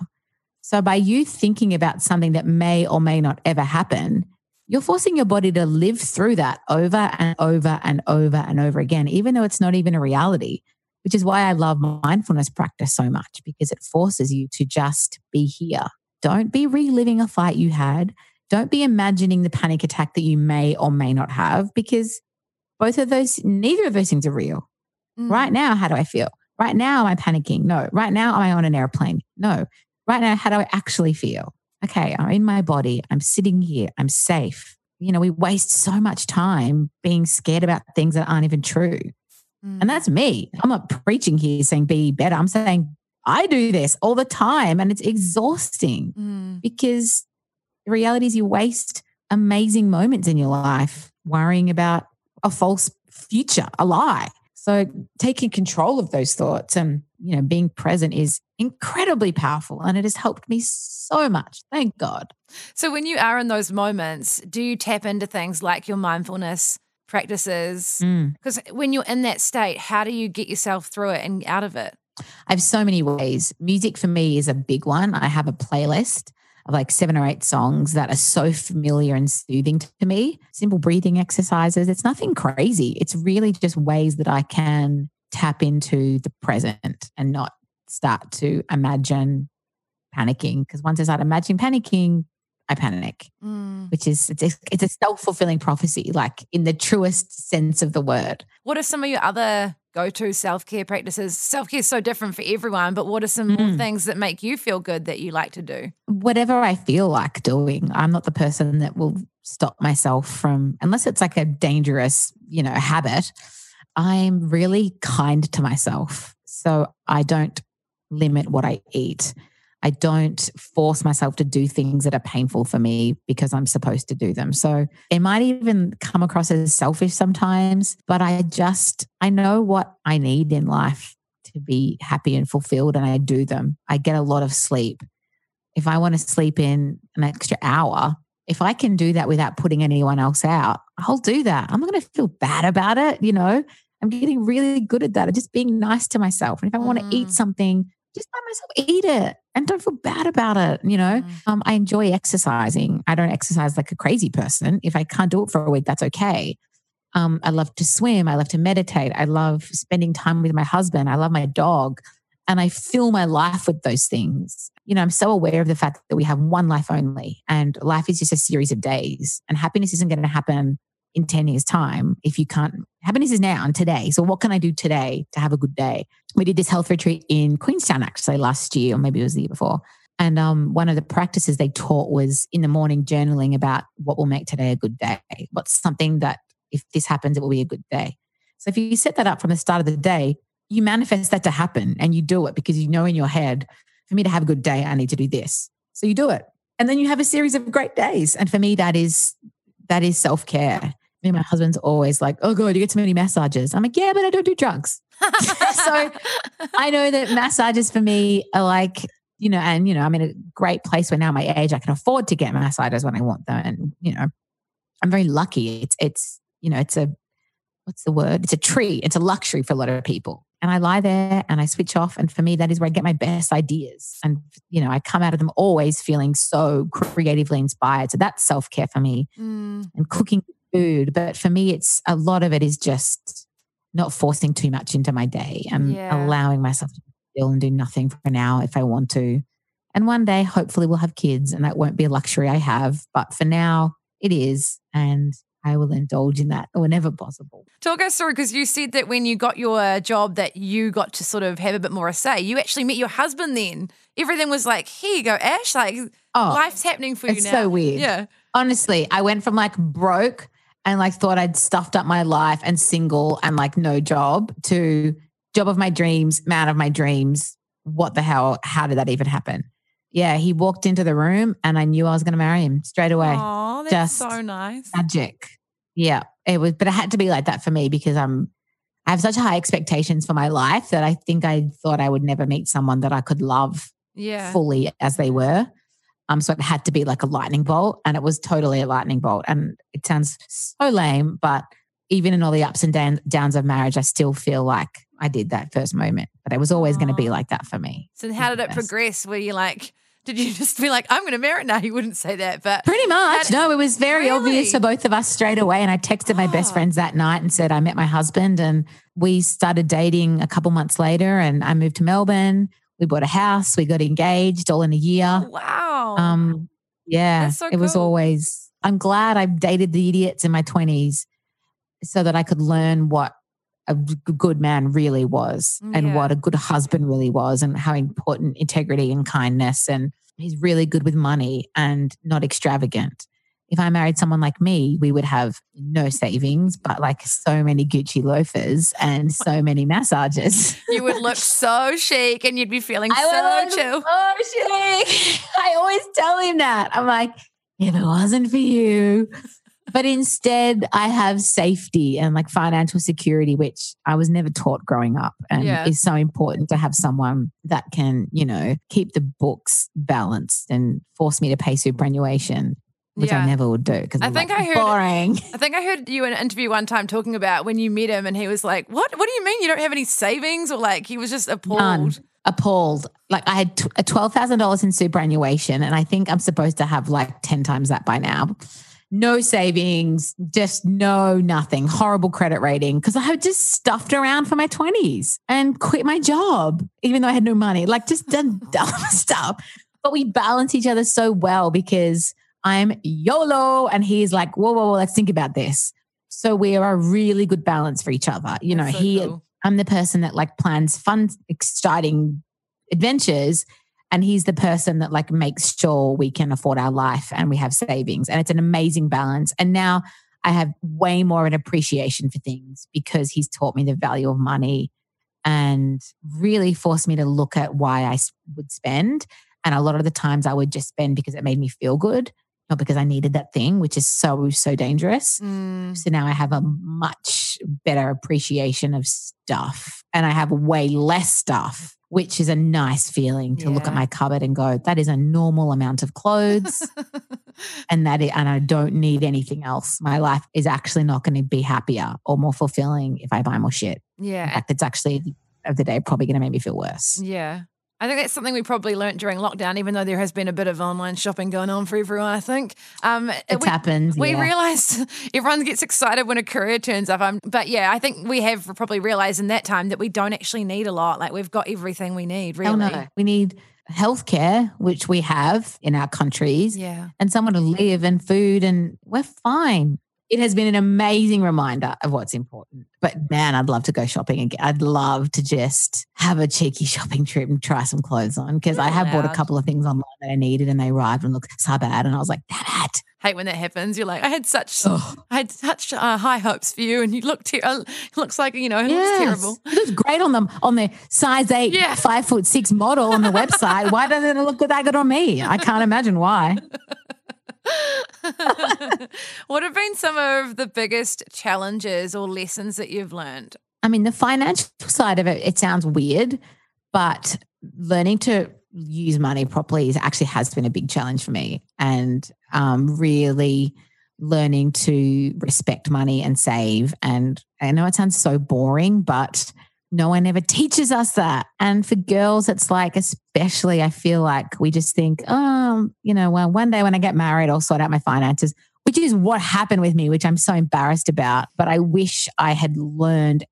Speaker 3: So by you thinking about something that may or may not ever happen, you're forcing your body to live through that over and over and over and over again, even though it's not even a reality, which is why I love mindfulness practice so much because it forces you to just be here. Don't be reliving a fight you had. Don't be imagining the panic attack that you may or may not have because both of those, neither of those things are real.
Speaker 2: Mm.
Speaker 3: Right now, how do I feel? Right now, am I panicking? No. Right now, am I on an airplane? No. Right now, how do I actually feel? Okay, I'm in my body. I'm sitting here. I'm safe. You know, we waste so much time being scared about things that aren't even true.
Speaker 2: Mm.
Speaker 3: And that's me. I'm not preaching here saying be better. I'm saying I do this all the time and it's exhausting
Speaker 2: Mm.
Speaker 3: because the reality is you waste amazing moments in your life worrying about a false future, a lie. So taking control of those thoughts and you know being present is incredibly powerful and it has helped me so much. Thank God.
Speaker 2: So when you are in those moments, do you tap into things like your mindfulness practices?
Speaker 3: Mm.
Speaker 2: Because when you're in that state, how do you get yourself through it and out of it?
Speaker 3: I have so many ways. Music for me is a big one. I have a playlist. Of like seven or eight songs that are so familiar and soothing to me. Simple breathing exercises. It's nothing crazy. It's really just ways that I can tap into the present and not start to imagine panicking. Because once I start imagining panicking, I panic,
Speaker 2: Mm.
Speaker 3: which is it's, it's a self fulfilling prophecy, like in the truest sense of the word.
Speaker 2: What are some of your other go to self care practices? Self care is so different for everyone, but what are some more
Speaker 3: Mm.
Speaker 2: things that make you feel good that you like to do?
Speaker 3: Whatever I feel like doing, I'm not the person that will stop myself from, unless it's like a dangerous, you know, habit. I'm really kind to myself. So I don't limit what I eat. I don't force myself to do things that are painful for me because I'm supposed to do them. So it might even come across as selfish sometimes, but I just, I know what I need in life to be happy and fulfilled, and I do them. I get a lot of sleep. If I want to sleep in an extra hour, if I can do that without putting anyone else out, I'll do that. I'm not going to feel bad about it. You know, I'm getting really good at that. Just being nice to myself. And if I want to eat
Speaker 2: Mm.
Speaker 3: something, just let myself eat it and don't feel bad about it. You know,
Speaker 2: Mm.
Speaker 3: um, I enjoy exercising. I don't exercise like a crazy person. If I can't do it for a week, that's okay. Um, I love to swim. I love to meditate. I love spending time with my husband. I love my dog. And I fill my life with those things. You know, I'm so aware of the fact that we have one life only and life is just a series of days. And happiness isn't going to happen in 10 years' time if you can't. Happiness is now and today. So, what can I do today to have a good day? We did this health retreat in Queenstown actually last year, or maybe it was the year before. And um, one of the practices they taught was in the morning journaling about what will make today a good day. What's something that if this happens, it will be a good day. So if you set that up from the start of the day, you manifest that to happen and you do it because you know in your head, for me to have a good day, I need to do this. So you do it. And then you have a series of great days. And for me, that is that is self-care. Me and my husband's always like, oh God, you get too many massages. I'm like, yeah, but I don't do drugs. So I know that massages for me are like, you know, and you know, I'm in a great place where now my age I can afford to get massages when I want them. And, you know, I'm very lucky. It's it's, you know, it's a what's the word? It's a treat. It's a luxury for a lot of people. And I lie there and I switch off. And for me, that is where I get my best ideas. And, you know, I come out of them always feeling so creatively inspired. So that's self care for me
Speaker 2: Mm.
Speaker 3: and cooking food. But for me, it's a lot of it is just not forcing too much into my day and
Speaker 2: Yeah.
Speaker 3: allowing myself to still and do nothing for now if I want to. And one day, hopefully, we'll have kids and that won't be a luxury I have. But for now, it is. And I will indulge in that whenever possible.
Speaker 2: Talk us through because you said that when you got your job that you got to sort of have a bit more a say. You actually met your husband then. Everything was like, here you go, Ash. Like
Speaker 3: Oh,
Speaker 2: life's happening for you
Speaker 3: it's
Speaker 2: now.
Speaker 3: so weird.
Speaker 2: Yeah.
Speaker 3: honestly, I went from like broke and like thought I'd stuffed up my life and single and like no job to job of my dreams, man of my dreams. What the hell? How did that even happen? Yeah, he walked into the room and I knew I was going to marry him straight away.
Speaker 2: Oh, that's
Speaker 3: Just
Speaker 2: so nice.
Speaker 3: Magic. Yeah, it was, but it had to be like that for me because I'm. I have such high expectations for my life that I think I thought I would never meet someone that I could love
Speaker 2: Yeah.
Speaker 3: fully as they were. Um, so it had to be like a lightning bolt, and it was totally a lightning bolt. And it sounds so lame, but even in all the ups and down, downs of marriage, I still feel like I did that first moment. But it was always going to be like that for me.
Speaker 2: So how did it progress? Were you like, did you just be like, I'm going to marry? No, you wouldn't say that, but
Speaker 3: Pretty much.
Speaker 2: That-
Speaker 3: no, it was very obvious
Speaker 2: Really?
Speaker 3: for both of us straight away. And I texted my best
Speaker 2: Oh.
Speaker 3: friends that night and said, I met my husband and we started dating a couple months later. And I moved to Melbourne. We bought a house. We got engaged all in a year.
Speaker 2: wow.
Speaker 3: Um, yeah,
Speaker 2: so
Speaker 3: it was always. I'm glad I dated the idiots in my 20s so that I could learn what a good man really was and
Speaker 2: Yeah.
Speaker 3: what a good husband really was and how important integrity and kindness and he's really good with money and not extravagant. If I married someone like me, we would have no savings, but like so many Gucci loafers and so many massages.
Speaker 2: you would look so chic and you'd be feeling so
Speaker 3: was
Speaker 2: chill.
Speaker 3: so chic. I always tell him that. I'm like, if it wasn't for you. But instead, I have safety and like financial security, which I was never taught growing up and
Speaker 2: Yeah.
Speaker 3: is so important to have someone that can, you know, keep the books balanced and force me to pay superannuation which
Speaker 2: Yeah.
Speaker 3: I never would do because
Speaker 2: I think I heard-
Speaker 3: boring.
Speaker 2: I think I heard you in an interview one time talking about when you met him and he was like, What what do you mean you don't have any savings? Or like he was just appalled.
Speaker 3: None. Appalled. Like I had t- a uh, twelve thousand dollars in superannuation, and I think I'm supposed to have like ten times that by now. No savings, just no nothing. Horrible credit rating because I had just stuffed around for my twenties and quit my job, even though I had no money. Like just done dumb stuff. But we balance each other so well because I'm YOLO, and he's like, whoa, whoa, whoa, let's think about this. So we are a really good balance for each other. You know,
Speaker 2: so
Speaker 3: he
Speaker 2: cool.
Speaker 3: I'm the person that like plans fun, exciting adventures. And he's the person that like makes sure we can afford our life and we have savings. And it's an amazing balance. And now I have way more of an appreciation for things because he's taught me the value of money and really forced me to look at why I would spend. And a lot of the times I would just spend because it made me feel good, not because I needed that thing, which is so, so dangerous.
Speaker 2: Mm,
Speaker 3: So now I have a much better appreciation of stuff and I have way less stuff, which is a nice feeling to look at my cupboard and go, that is a normal amount of clothes and that it, and I don't need anything else. My life is actually not going to be happier or more fulfilling if I buy more shit. In
Speaker 2: yeah.
Speaker 3: fact, it's actually at the end of the day probably going to make me feel worse.
Speaker 2: Yeah. I think that's something we probably learnt during lockdown, even though there has been a bit of online shopping going on for everyone, I think. Um,
Speaker 3: It's
Speaker 2: we,
Speaker 3: happened.
Speaker 2: we
Speaker 3: yeah.
Speaker 2: realized everyone gets excited when a career turns up. Um, but yeah, I think we have probably realized in that time that we don't actually need a lot. Like we've got everything we need, really.
Speaker 3: No. We need healthcare, which we have in our countries.
Speaker 2: Yeah.
Speaker 3: and somewhere to live and food, and we're fine. It has been an amazing reminder of what's important. But man, I'd love to go shopping again. I'd love to just have a cheeky shopping trip and try some clothes on because I have bought a couple of things online that I needed and they arrived and looked so bad. And I was like, damn it.
Speaker 2: Hate when that happens. You're like, I had such,
Speaker 3: Ugh.
Speaker 2: I had such uh, high hopes for you, and you look, ter- uh, looks like you know, it looks terrible.
Speaker 3: It looks great on them on the size eight,
Speaker 2: Yeah.
Speaker 3: five foot six model on the website. Why doesn't it look that good on me? I can't imagine why.
Speaker 2: what have been some of the biggest challenges or lessons that you've learned?
Speaker 3: I mean, the financial side of it, it sounds weird, but learning to use money properly is actually has been a big challenge for me. And um, really learning to respect money and save. And I know it sounds so boring, but no one ever teaches us that. And for girls, it's like, especially, I feel like we just think, oh, you know, well, one day when I get married, I'll sort out my finances, which is what happened with me, which I'm so embarrassed about. But I wish I had learned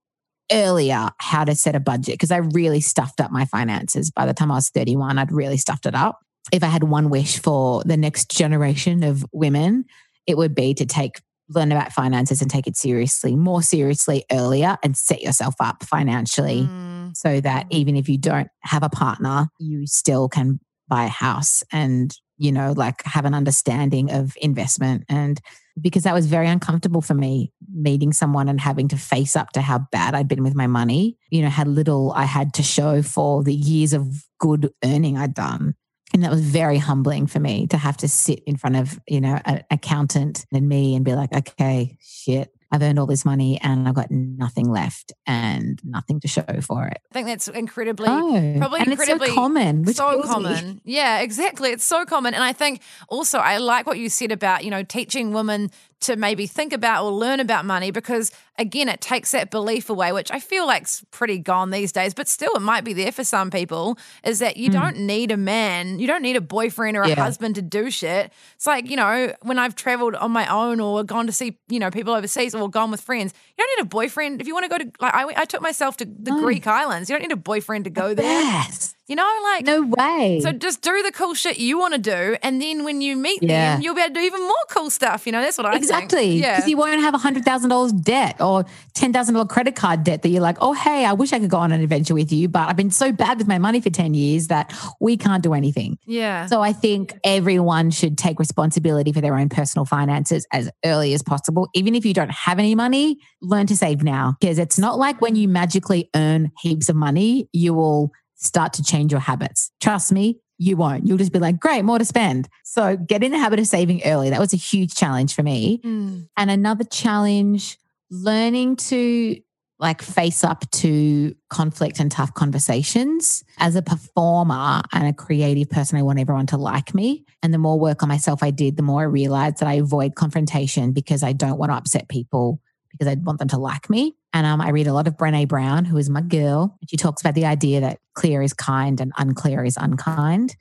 Speaker 3: earlier how to set a budget because I really stuffed up my finances. By the time I was 31, I'd really stuffed it up. If I had one wish for the next generation of women, it would be to take learn about finances and take it seriously, more seriously earlier and set yourself up financially
Speaker 2: Mm,
Speaker 3: so that even if you don't have a partner, you still can buy a house and, you know, like have an understanding of investment. And because that was very uncomfortable for me, meeting someone and having to face up to how bad I'd been with my money, you know, how little I had to show for the years of good earning I'd done. And that was very humbling for me to have to sit in front of, you know, an accountant and me and be like, okay, shit, I've earned all this money and I've got nothing left and nothing to show for it.
Speaker 2: I think that's incredibly
Speaker 3: Oh,
Speaker 2: probably
Speaker 3: and
Speaker 2: incredibly
Speaker 3: it's so common.
Speaker 2: So
Speaker 3: kills me.
Speaker 2: common. Yeah, exactly. It's so common. And I think also I like what you said about, you know, teaching women to maybe think about or learn about money because again it takes that belief away, which I feel like's pretty gone these days, but still it might be there for some people, is that you hmm. don't need a man, you don't need a boyfriend or a.
Speaker 3: Yeah.
Speaker 2: husband to do shit. It's like, you know, when I've traveled on my own or gone to see, you know, people overseas or gone with friends, you don't need a boyfriend. If you want to go to like I, I took myself to the
Speaker 3: No.
Speaker 2: Greek islands. You don't need a boyfriend to go there.
Speaker 3: Yes.
Speaker 2: You know, like
Speaker 3: No way.
Speaker 2: so just do the cool shit you want to do, and then when you meet
Speaker 3: Yeah.
Speaker 2: them, you'll be able to do even more cool stuff. You know, that's what I
Speaker 3: exactly.
Speaker 2: think. Yeah.
Speaker 3: Because you won't have $100,000 debt or $10,000 credit card debt that you're like, oh, hey, I wish I could go on an adventure with you, but I've been so bad with my money for 10 years that we can't do anything.
Speaker 2: yeah.
Speaker 3: So I think everyone should take responsibility for their own personal finances as early as possible. Even if you don't have any money, learn to save now because it's not like when you magically earn heaps of money, you will start to change your habits. Trust me, you won't. You'll just be like, great, more to spend. So get in the habit of saving early. That was a huge challenge for me.
Speaker 2: Mm.
Speaker 3: And another challenge, learning to like face up to conflict and tough conversations. As a performer and a creative person, I want everyone to like me. And the more work on myself I did, the more I realized that I avoid confrontation because I don't want to upset people because I want them to like me. And um, I read a lot of Brene Brown, who is my girl. She talks about the idea that clear is kind and unclear is unkind.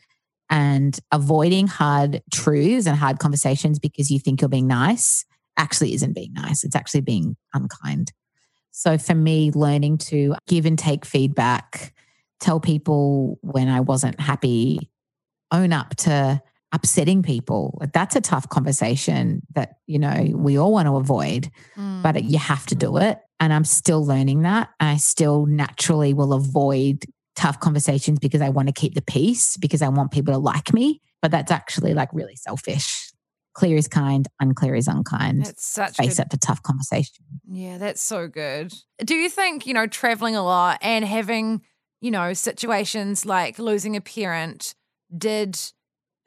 Speaker 3: And avoiding hard truths and hard conversations because you think you're being nice actually isn't being nice. It's actually being unkind. So for me, learning to give and take feedback, tell people when I wasn't happy, own up to upsetting people. That's a tough conversation that, you know, we all want to avoid, mm. but you have to do it. And I'm still learning that. I still naturally will avoid tough conversations because I want to keep the peace, because I want people to like me. But that's actually like really selfish clear is kind, unclear is unkind.
Speaker 2: That's such
Speaker 3: face good. up to tough conversation.
Speaker 2: Yeah, that's so good. Do you think, you know, traveling a lot and having, you know, situations like losing a parent did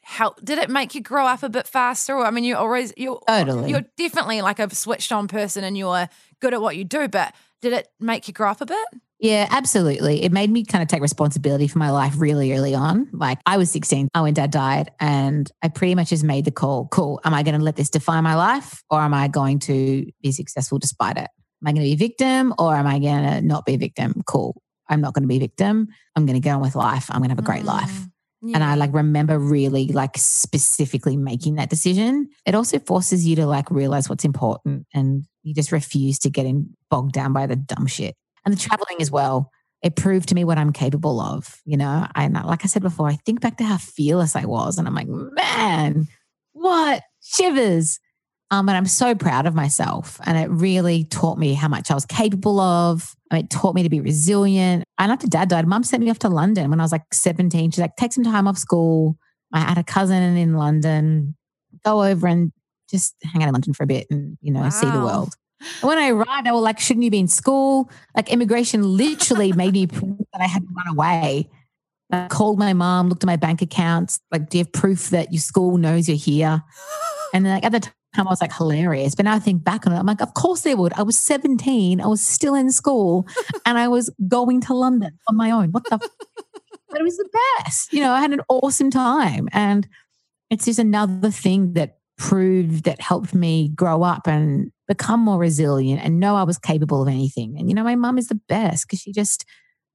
Speaker 2: help did it make you grow up a bit faster? Or I mean you always you're
Speaker 3: totally.
Speaker 2: you're definitely like a switched on person and you're good at what you do, but did it make you grow up a bit?
Speaker 3: Yeah, absolutely. It made me kind of take responsibility for my life really early on. Like I was 16 when dad died, and I pretty much just made the call cool, am I going to let this define my life or am I going to be successful despite it? Am I going to be a victim or am I going to not be a victim? Cool. I'm not going to be a victim. I'm going to get on with life. I'm going to have a great mm, life. Yeah. And I like remember really like specifically making that decision. It also forces you to like realize what's important and you just refuse to get in bogged down by the dumb shit and the traveling as well. It proved to me what I'm capable of. You know, and uh, like I said before, I think back to how fearless I was, and I'm like, man, what shivers. Um, and I'm so proud of myself. And it really taught me how much I was capable of. it taught me to be resilient. And after dad died, mum sent me off to London when I was like 17. She's like, take some time off school. I had a cousin in London, go over and just hang out in London for a bit and, you know, wow. see the world. When I arrived, I was like, shouldn't you be in school? Like immigration literally made me prove that I had run away. I called my mom, looked at my bank accounts, like, do you have proof that your school knows you're here? And then like at the time I was like hilarious. But now I think back on it, I'm like, of course they would. I was 17, I was still in school, and I was going to London on my own. What the but it was the best. You know, I had an awesome time. And it's just another thing that proved that helped me grow up and become more resilient and know I was capable of anything. And, you know, my mum is the best because she just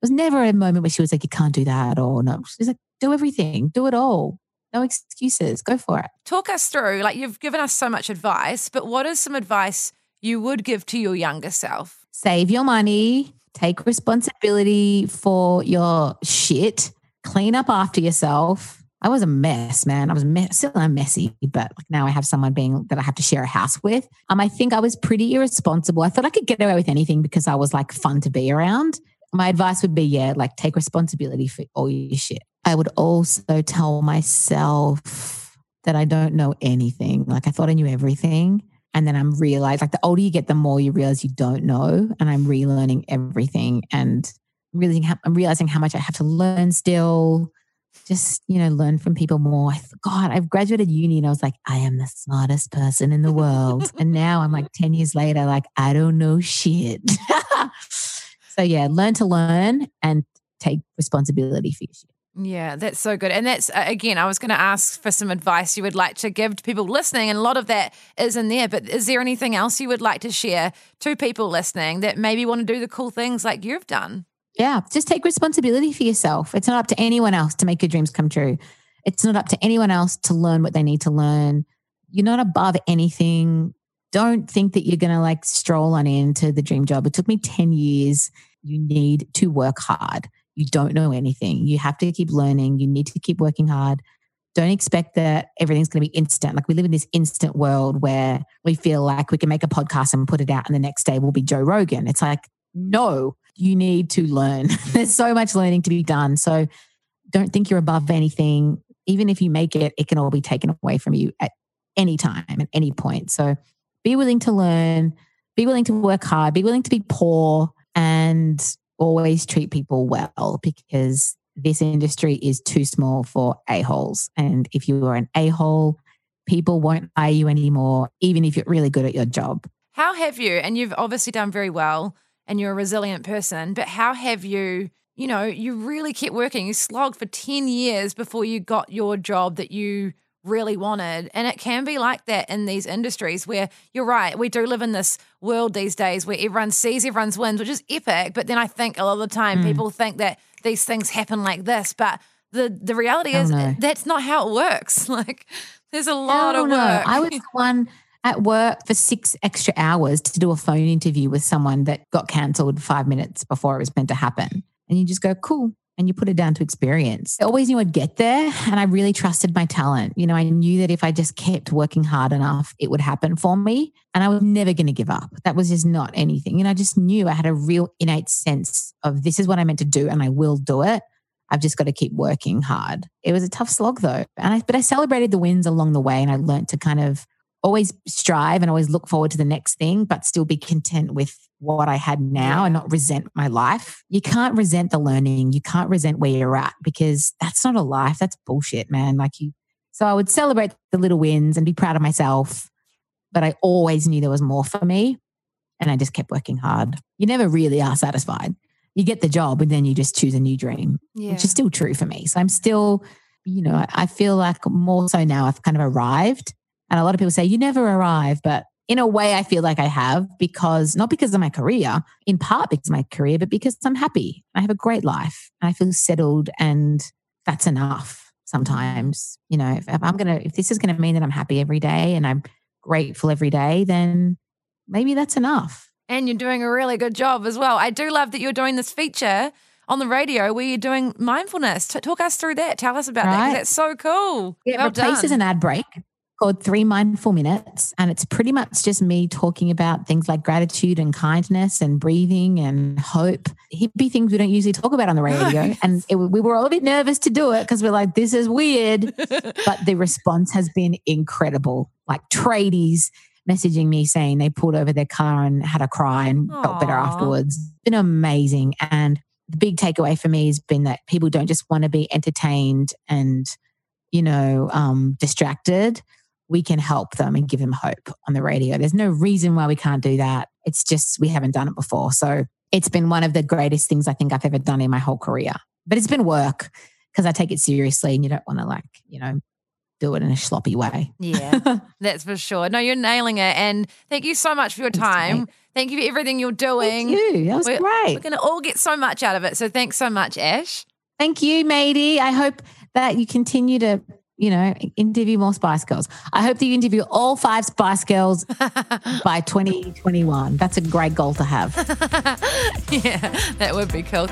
Speaker 3: was never a moment where she was like, you can't do that or no. She's like, do everything, do it all. No excuses. Go for it.
Speaker 2: Talk us through, like, you've given us so much advice, but what is some advice you would give to your younger self?
Speaker 3: Save your money, take responsibility for your shit, clean up after yourself, I was a mess, man. I was me- still I'm messy, but like now I have someone being that I have to share a house with. Um, I think I was pretty irresponsible. I thought I could get away with anything because I was like fun to be around. My advice would be, yeah, like take responsibility for all your shit. I would also tell myself that I don't know anything. Like I thought I knew everything. And then I'm realized like the older you get, the more you realize you don't know. And I'm relearning everything and really I'm realizing how much I have to learn still just you know learn from people more I, god i've graduated uni and i was like i am the smartest person in the world and now i'm like 10 years later like i don't know shit so yeah learn to learn and take responsibility for your shit
Speaker 2: yeah, that's so good. And that's, again, I was going to ask for some advice you would like to give to people listening. And a lot of that is in there. But is there anything else you would like to share to people listening that maybe want to do the cool things like you've done?
Speaker 3: Yeah, just take responsibility for yourself. It's not up to anyone else to make your dreams come true. It's not up to anyone else to learn what they need to learn. You're not above anything. Don't think that you're going to like stroll on into the dream job. It took me 10 years. You need to work hard. You don't know anything. You have to keep learning. You need to keep working hard. Don't expect that everything's going to be instant. Like we live in this instant world where we feel like we can make a podcast and put it out, and the next day we'll be Joe Rogan. It's like, no, you need to learn. There's so much learning to be done. So don't think you're above anything. Even if you make it, it can all be taken away from you at any time, at any point. So be willing to learn, be willing to work hard, be willing to be poor, and always treat people well because this industry is too small for a-holes. And if you are an a-hole, people won't hire you anymore, even if you're really good at your job.
Speaker 2: How have you, and you've obviously done very well and you're a resilient person, but how have you, you know, you really kept working. You slogged for 10 years before you got your job that you really wanted. And it can be like that in these industries where you're right, we do live in this world these days where everyone sees everyone's wins, which is epic. But then I think a lot of the time mm. people think that these things happen like this. But the the reality is that's not how it works. Like there's a lot of work.
Speaker 3: Know. I was one at work for six extra hours to do a phone interview with someone that got cancelled five minutes before it was meant to happen. And you just go, cool. And you put it down to experience. I always knew I'd get there and I really trusted my talent. You know, I knew that if I just kept working hard enough, it would happen for me. And I was never going to give up. That was just not anything. And I just knew I had a real innate sense of this is what I meant to do and I will do it. I've just got to keep working hard. It was a tough slog though. And I, but I celebrated the wins along the way and I learned to kind of always strive and always look forward to the next thing, but still be content with what I had now and not resent my life. You can't resent the learning. You can't resent where you're at because that's not a life. That's bullshit, man. Like you, so I would celebrate the little wins and be proud of myself. But I always knew there was more for me. And I just kept working hard. You never really are satisfied. You get the job and then you just choose a new dream, yeah. which is still true for me. So I'm still, you know, I feel like more so now I've kind of arrived and a lot of people say, you never arrive. But in a way, I feel like I have because not because of my career, in part because of my career, but because I'm happy. I have a great life. I feel settled and that's enough sometimes. You know, if, if I'm going to, if this is going to mean that I'm happy every day and I'm grateful every day, then maybe that's enough.
Speaker 2: And you're doing a really good job as well. I do love that you're doing this feature on the radio where you're doing mindfulness. Talk us through that. Tell us about right. that. That's so cool.
Speaker 3: Yeah, well replaces done. an ad break called Three Mindful Minutes. And it's pretty much just me talking about things like gratitude and kindness and breathing and hope. Hippie things we don't usually talk about on the radio. and it, we were all a bit nervous to do it because we're like, this is weird. but the response has been incredible. Like tradies messaging me saying they pulled over their car and had a cry and Aww. felt better afterwards. It's been amazing. And the big takeaway for me has been that people don't just want to be entertained and you know um, distracted we can help them and give them hope on the radio. There's no reason why we can't do that. It's just we haven't done it before. So it's been one of the greatest things I think I've ever done in my whole career. But it's been work because I take it seriously and you don't want to like, you know, do it in a sloppy way.
Speaker 2: Yeah, that's for sure. No, you're nailing it. And thank you so much for your time. Thank you for everything you're doing.
Speaker 3: Thank you. That was
Speaker 2: we're,
Speaker 3: great.
Speaker 2: We're going to all get so much out of it. So thanks so much, Ash.
Speaker 3: Thank you, Matey. I hope that you continue to you know, interview more Spice Girls. I hope that you interview all five Spice Girls by 2021. That's a great goal to have.
Speaker 2: yeah, that would be cool.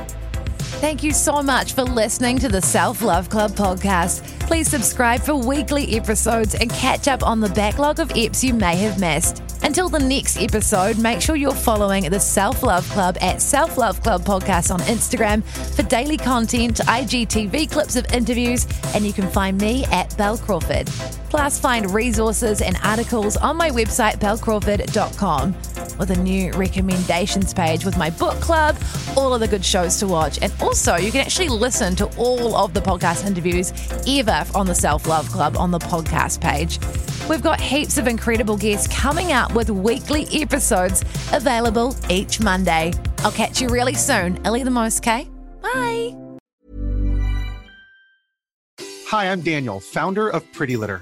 Speaker 2: Thank you so much for listening to the Self Love Club podcast. Please subscribe for weekly episodes and catch up on the backlog of eps you may have missed. Until the next episode, make sure you're following the Self Love Club at Self Love Club Podcast on Instagram for daily content, IGTV clips of interviews, and you can find me at Bel Crawford. Plus, find resources and articles on my website, belcrawford.com, with a new recommendations page with my book club, all of the good shows to watch, and also you can actually listen to all of the podcast interviews ever on the Self Love Club on the podcast page. We've got heaps of incredible guests coming out with weekly episodes available each Monday. I'll catch you really soon. Ellie the Most, K. Bye.
Speaker 4: Hi, I'm Daniel, founder of Pretty Litter.